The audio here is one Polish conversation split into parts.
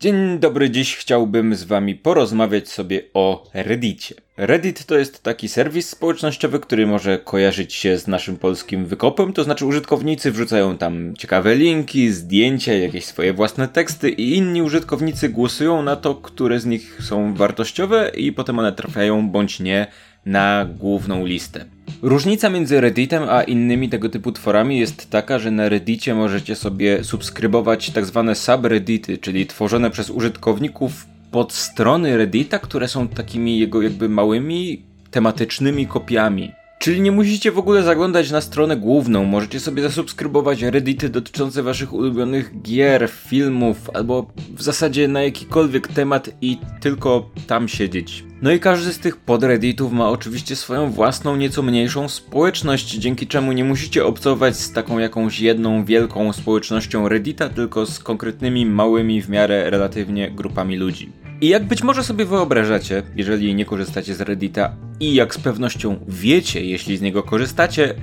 Dzień dobry, dziś chciałbym z wami porozmawiać sobie o Reddicie. Reddit to jest taki serwis społecznościowy, który może kojarzyć się z naszym polskim wykopem, to znaczy użytkownicy wrzucają tam ciekawe linki, zdjęcia, jakieś swoje własne teksty i inni użytkownicy głosują na to, które z nich są wartościowe i potem one trafiają bądź nie na główną listę. Różnica między Redditem a innymi tego typu tworami jest taka, że na Reddicie możecie sobie subskrybować tak zwane subreddity, czyli tworzone przez użytkowników pod strony Reddita, które są takimi jego jakby małymi tematycznymi kopiami. Czyli nie musicie w ogóle zaglądać na stronę główną, możecie sobie zasubskrybować reddity dotyczące waszych ulubionych gier, filmów, albo w zasadzie na jakikolwiek temat i tylko tam siedzieć. No i każdy z tych podredditów ma oczywiście swoją własną, nieco mniejszą społeczność, dzięki czemu nie musicie obcować z taką jakąś jedną wielką społecznością reddita, tylko z konkretnymi, małymi w miarę relatywnie grupami ludzi. I jak być może sobie wyobrażacie, jeżeli nie korzystacie z Reddita i jak z pewnością wiecie, jeśli z niego korzystacie,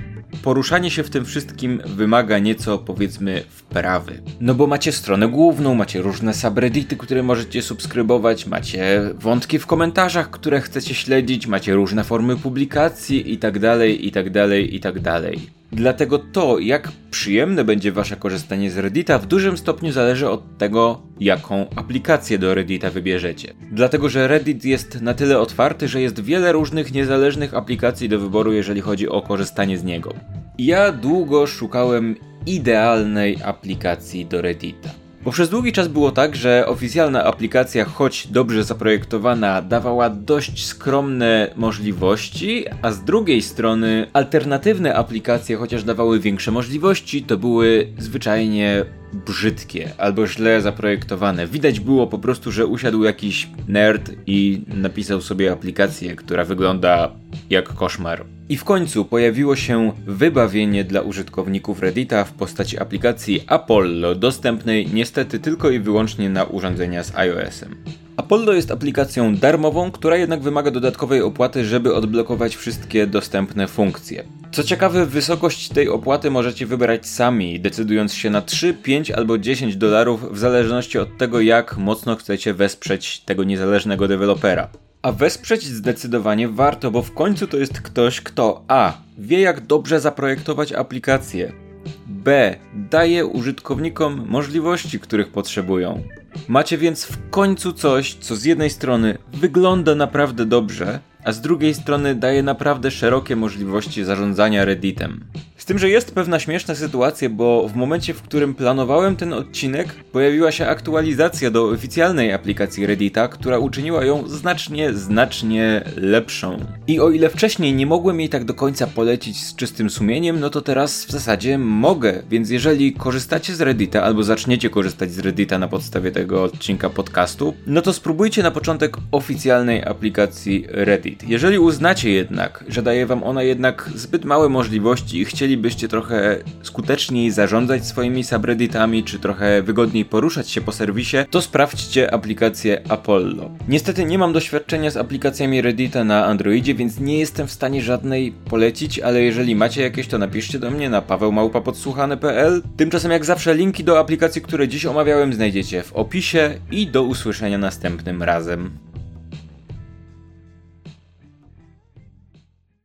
poruszanie się w tym wszystkim wymaga nieco, powiedzmy, wprawy. No bo macie stronę główną, macie różne subreddity, które możecie subskrybować, macie wątki w komentarzach, które chcecie śledzić, macie różne formy publikacji i tak dalej, Dlatego to, jak przyjemne będzie wasze korzystanie z Reddita, w dużym stopniu zależy od tego, jaką aplikację do Reddita wybierzecie. Dlatego, że Reddit jest na tyle otwarty, że jest wiele różnych niezależnych aplikacji do wyboru, jeżeli chodzi o korzystanie z niego. Ja długo szukałem idealnej aplikacji do Reddita. Bo przez długi czas było tak, że oficjalna aplikacja, choć dobrze zaprojektowana, dawała dość skromne możliwości, a z drugiej strony alternatywne aplikacje, chociaż dawały większe możliwości, to były zwyczajnie brzydkie albo źle zaprojektowane. Widać było po prostu, że usiadł jakiś nerd i napisał sobie aplikację, która wygląda jak koszmar. I w końcu pojawiło się wybawienie dla użytkowników Reddita w postaci aplikacji Apollo, dostępnej niestety tylko i wyłącznie na urządzenia z iOS-em. Apollo jest aplikacją darmową, która jednak wymaga dodatkowej opłaty, żeby odblokować wszystkie dostępne funkcje. Co ciekawe, wysokość tej opłaty możecie wybrać sami, decydując się na 3, 5 albo 10 dolarów w zależności od tego, jak mocno chcecie wesprzeć tego niezależnego dewelopera. A wesprzeć zdecydowanie warto, bo w końcu to jest ktoś, kto A. wie jak dobrze zaprojektować aplikację, B. daje użytkownikom możliwości, których potrzebują. Macie więc w końcu coś, co z jednej strony wygląda naprawdę dobrze, a z drugiej strony daje naprawdę szerokie możliwości zarządzania Redditem. Z tym, że jest pewna śmieszna sytuacja, bo w momencie, w którym planowałem ten odcinek, pojawiła się aktualizacja do oficjalnej aplikacji Reddita, która uczyniła ją znacznie, znacznie lepszą. I o ile wcześniej nie mogłem jej tak do końca polecić z czystym sumieniem, no to teraz w zasadzie mogę. Więc jeżeli korzystacie z Reddita albo zaczniecie korzystać z Reddita na podstawie tego odcinka podcastu, no to spróbujcie na początek oficjalnej aplikacji Reddit. Jeżeli uznacie jednak, że daje wam ona jednak zbyt małe możliwości i chcieli chcielibyście trochę skuteczniej zarządzać swoimi subredditami, czy trochę wygodniej poruszać się po serwisie, to sprawdźcie aplikację Apollo. Niestety nie mam doświadczenia z aplikacjami Reddita na Androidzie, więc nie jestem w stanie żadnej polecić, ale jeżeli macie jakieś, to napiszcie do mnie na pawełmałpapodsłuchany.pl. Tymczasem jak zawsze linki do aplikacji, które dziś omawiałem znajdziecie w opisie i do usłyszenia następnym razem.